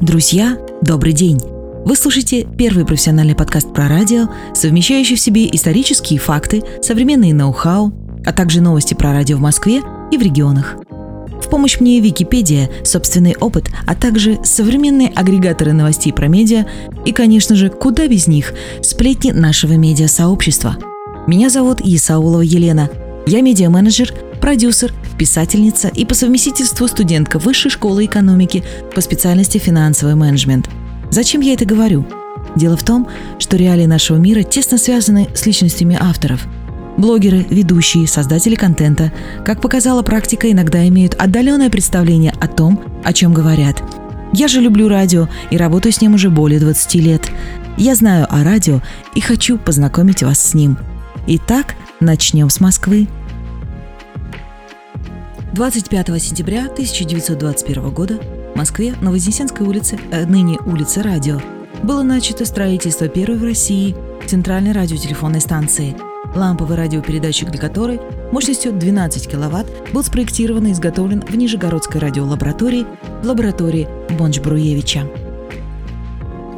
Друзья, добрый день! Вы слушаете первый профессиональный подкаст про радио, совмещающий в себе исторические факты, современные ноу-хау, а также новости про радио в Москве и в регионах. В помощь мне Википедия, собственный опыт, а также современные агрегаторы новостей про медиа и, конечно же, куда без них, сплетни нашего медиа-сообщества. Меня зовут Исаулова Елена. Я медиа-менеджер, продюсер, писательница и по совместительству студентка Высшей школы экономики по специальности финансовый менеджмент. Зачем я это говорю? Дело в том, что реалии нашего мира тесно связаны с личностями авторов. Блогеры, ведущие, создатели контента, как показала практика, иногда имеют отдаленное представление о том, о чем говорят. Я же люблю радио и работаю с ним уже более 20 лет. Я знаю о радио и хочу познакомить вас с ним. Итак, начнем с Москвы. 25 сентября 1921 года в Москве на Вознесенской улице, э, ныне улице Радио, было начато строительство первой в России центральной радиотелефонной станции. Ламповый радиопередатчик для которой мощностью 12 кВт был спроектирован и изготовлен в Нижегородской радиолаборатории в лаборатории Бонч-Бруевича.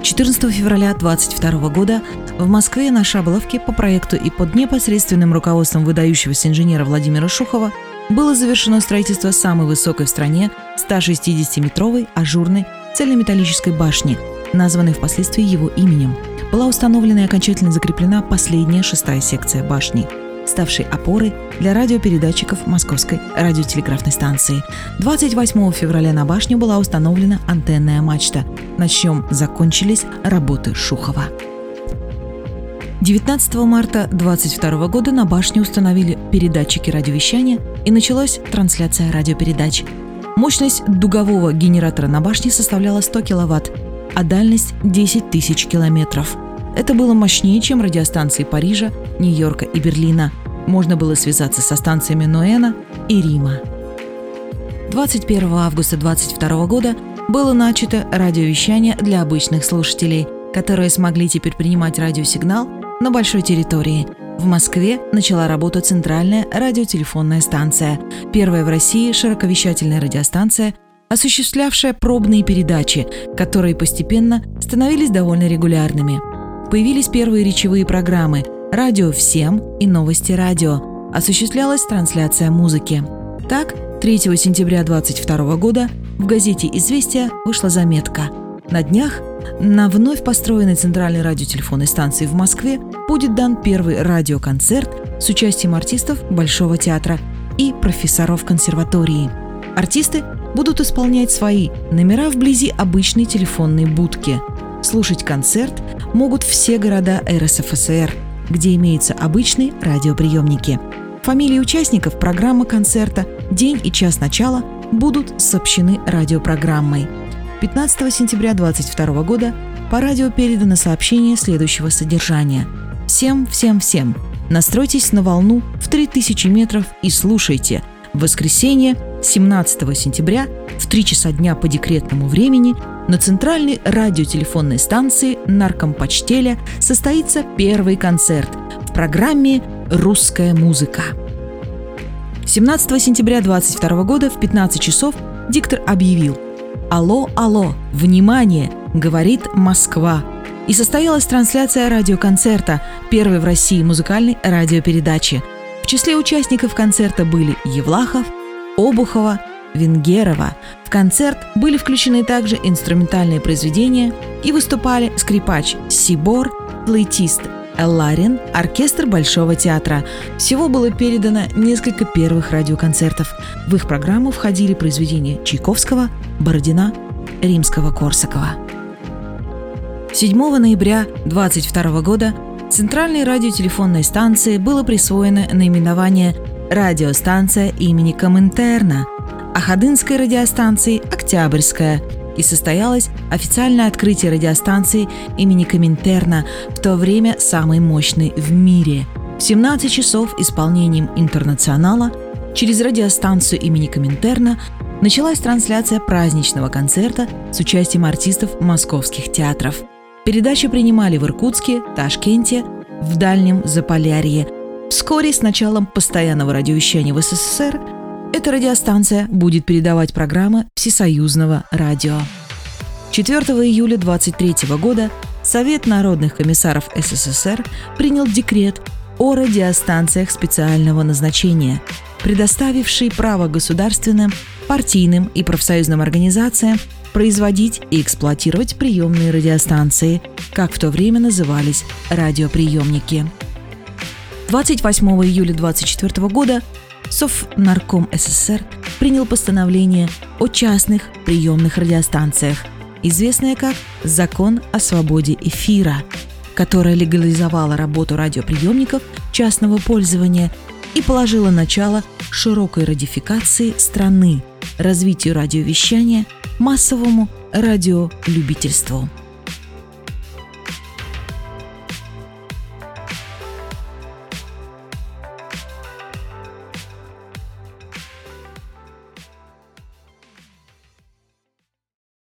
14 февраля 2022 года в Москве на Шаболовке по проекту и под непосредственным руководством выдающегося инженера Владимира Шухова было завершено строительство самой высокой в стране 160-метровой ажурной цельнометаллической башни, названной впоследствии его именем. Была установлена и окончательно закреплена последняя шестая секция башни, ставшей опорой для радиопередатчиков Московской радиотелеграфной станции. 28 февраля на башню была установлена антенная мачта, на чем закончились работы Шухова. 19 марта 2022 года на башне установили передатчики радиовещания и началась трансляция радиопередач. Мощность дугового генератора на башне составляла 100 кВт, а дальность 10 тысяч километров. Это было мощнее, чем радиостанции Парижа, Нью-Йорка и Берлина. Можно было связаться со станциями Ноэна и Рима. 21 августа 2022 года было начато радиовещание для обычных слушателей, которые смогли теперь принимать радиосигнал на большой территории. В Москве начала работу центральная радиотелефонная станция, первая в России широковещательная радиостанция, осуществлявшая пробные передачи, которые постепенно становились довольно регулярными. Появились первые речевые программы «Радио всем» и «Новости радио». Осуществлялась трансляция музыки. Так, 3 сентября 2022 года в газете «Известия» вышла заметка. На днях на вновь построенной центральной радиотелефонной станции в Москве будет дан первый радиоконцерт с участием артистов Большого театра и профессоров консерватории. Артисты будут исполнять свои номера вблизи обычной телефонной будки. Слушать концерт могут все города РСФСР, где имеются обычные радиоприемники. Фамилии участников программы концерта, день и час начала будут сообщены радиопрограммой – 15 сентября 2022 года по радио передано сообщение следующего содержания. Всем, всем, всем. Настройтесь на волну в 3000 метров и слушайте. В воскресенье, 17 сентября, в 3 часа дня по декретному времени на центральной радиотелефонной станции Наркомпочтеля состоится первый концерт в программе «Русская музыка». 17 сентября 2022 года в 15 часов диктор объявил – «Алло, алло, внимание!» — говорит Москва. И состоялась трансляция радиоконцерта, первой в России музыкальной радиопередачи. В числе участников концерта были Евлахов, Обухова, Венгерова. В концерт были включены также инструментальные произведения и выступали скрипач Сибор, флейтист Элларин, оркестр Большого театра. Всего было передано несколько первых радиоконцертов. В их программу входили произведения Чайковского, Бородина, Римского-Корсакова. 7 ноября 22 года Центральной радиотелефонной станции было присвоено наименование «Радиостанция имени Коминтерна», а Ходынской радиостанции – «Октябрьская», и состоялось официальное открытие радиостанции имени Коминтерна, в то время самой мощной в мире. В 17 часов исполнением «Интернационала» через радиостанцию имени Коминтерна началась трансляция праздничного концерта с участием артистов московских театров. Передачи принимали в Иркутске, Ташкенте, в Дальнем Заполярье. Вскоре с началом постоянного радиовещания в СССР эта радиостанция будет передавать программы всесоюзного радио. 4 июля 23 года Совет народных комиссаров СССР принял декрет о радиостанциях специального назначения, предоставивший право государственным, партийным и профсоюзным организациям производить и эксплуатировать приемные радиостанции, как в то время назывались радиоприемники. 28 июля 24 года Совнарком СССР принял постановление о частных приемных радиостанциях, известное как «Закон о свободе эфира», которое легализовало работу радиоприемников частного пользования и положило начало широкой радификации страны, развитию радиовещания, массовому радиолюбительству.